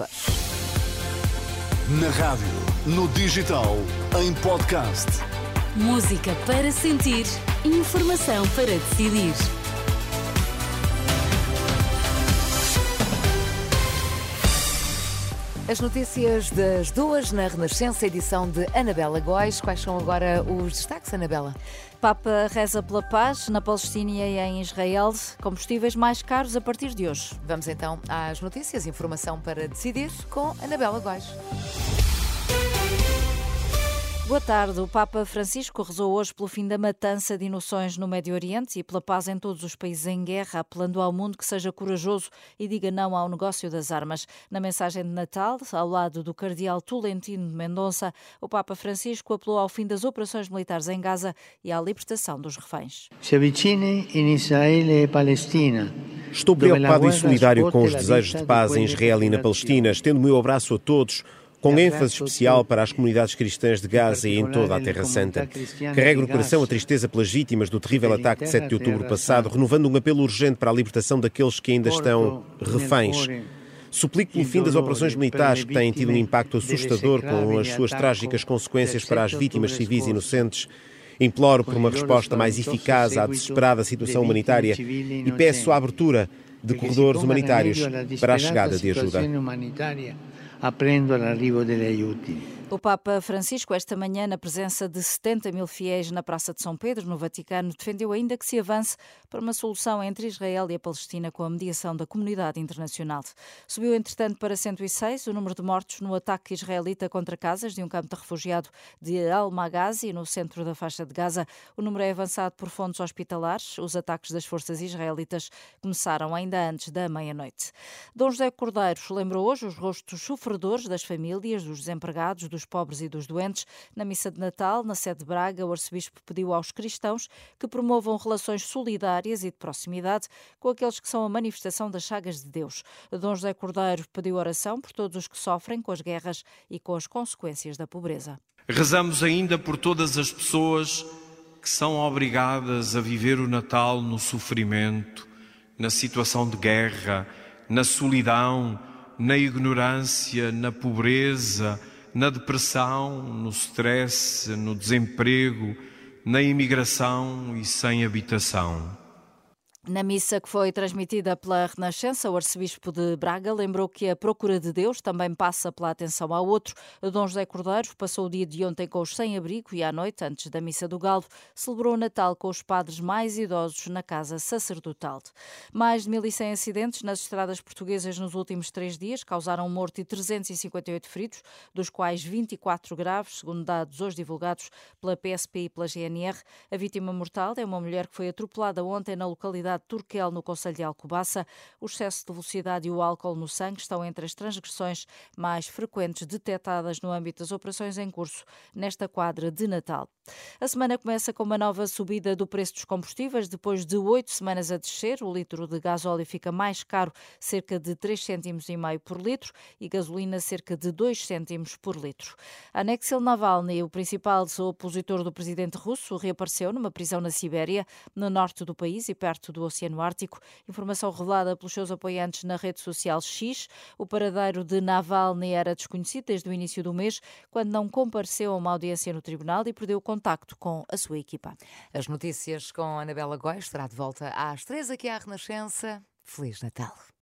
Renascença. Na rádio, no digital, em podcast. Música para sentir, informação para decidir. As notícias das duas na Renascença, edição de Anabela Góis. Quais são agora os destaques, Anabela? Papa reza pela paz na Palestina e em Israel. Combustíveis mais caros a partir de hoje. Vamos então às notícias. Informação para decidir com Anabela Góis. Boa tarde. O Papa Francisco rezou hoje pelo fim da matança de inocentes no Médio Oriente e pela paz em todos os países em guerra, apelando ao mundo que seja corajoso e diga não ao negócio das armas. Na mensagem de Natal, ao lado do cardeal Tolentino de Mendonça, o Papa Francisco apelou ao fim das operações militares em Gaza e à libertação dos reféns. Se avicine em Israel e Palestina. Estou preocupado e solidário com os desejos de paz em Israel e na Palestina, estendo o meu abraço a todos com ênfase especial para as comunidades cristãs de Gaza e em toda a Terra Santa. Carrego no coração a tristeza pelas vítimas do terrível ataque de 7 de outubro passado, renovando um apelo urgente para a libertação daqueles que ainda estão reféns. Suplico pelo fim das operações militares que têm tido um impacto assustador com as suas trágicas consequências para as vítimas civis inocentes. Imploro por uma resposta mais eficaz à desesperada situação humanitária e peço a abertura de corredores humanitários para a chegada de ajuda aprendo l'arrivo degli aiuti. O Papa Francisco, esta manhã, na presença de 70 mil fiéis na Praça de São Pedro, no Vaticano, defendeu ainda que se avance para uma solução entre Israel e a Palestina com a mediação da comunidade internacional. Subiu, entretanto, para 106 o número de mortos no ataque israelita contra casas de um campo de refugiado de Al-Maghazi, no centro da faixa de Gaza. O número é avançado por fontes hospitalares. Os ataques das forças israelitas começaram ainda antes da meia-noite. Dom José Cordeiro lembrou hoje os rostos sofredores das famílias, dos desempregados, dos dos pobres e dos doentes. Na missa de Natal, na sede de Braga, o arcebispo pediu aos cristãos que promovam relações solidárias e de proximidade com aqueles que são a manifestação das chagas de Deus. Dom José Cordeiro pediu oração por todos os que sofrem com as guerras e com as consequências da pobreza. Rezamos ainda por todas as pessoas que são obrigadas a viver o Natal no sofrimento, na situação de guerra, na solidão, na ignorância, na pobreza, na depressão, no stress, no desemprego, na imigração e sem habitação. Na missa que foi transmitida pela Renascença, o arcebispo de Braga lembrou que a procura de Deus também passa pela atenção ao outro. Dom José Cordeiro passou o dia de ontem com os sem-abrigo e à noite, antes da missa do Galo, celebrou o Natal com os padres mais idosos na casa sacerdotal. Mais de 1.100 acidentes nas estradas portuguesas nos últimos três dias causaram um morto e 358 feridos, dos quais 24 graves, segundo dados hoje divulgados pela PSP e pela GNR. A vítima mortal é uma mulher que foi atropelada ontem na localidade cidade de Turquel, no Conselho de Alcobaça. O excesso de velocidade e o álcool no sangue estão entre as transgressões mais frequentes detectadas no âmbito das operações em curso nesta quadra de Natal. A semana começa com uma nova subida do preço dos combustíveis. Depois de oito semanas a descer, o litro de gasóleo fica mais caro, cerca de 3 cêntimos e meio por litro, e gasolina cerca de 2 cêntimos por litro. Anexil Navalny, o principal opositor do presidente russo, reapareceu numa prisão na Sibéria, no norte do país e perto do do Oceano Ártico. Informação revelada pelos seus apoiantes na rede social X. O paradeiro de Navalny era desconhecido desde o início do mês, quando não compareceu a uma audiência no tribunal e perdeu contacto com a sua equipa. As notícias com Anabela Góes estará de volta às três aqui à Renascença. Feliz Natal.